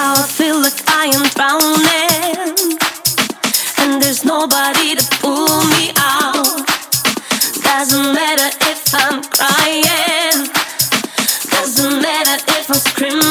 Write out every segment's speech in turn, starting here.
Now I feel like I am drowning, and there's nobody to pull me out. Doesn't matter if I'm crying, doesn't matter if I'm screaming.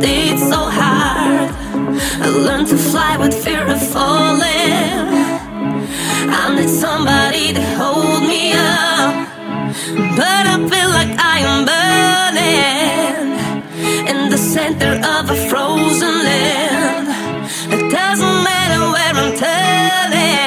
Did so hard. I learned to fly with fear of falling. I need somebody to hold me up, but I feel like I am burning in the center of a frozen land. It doesn't matter where I'm turning.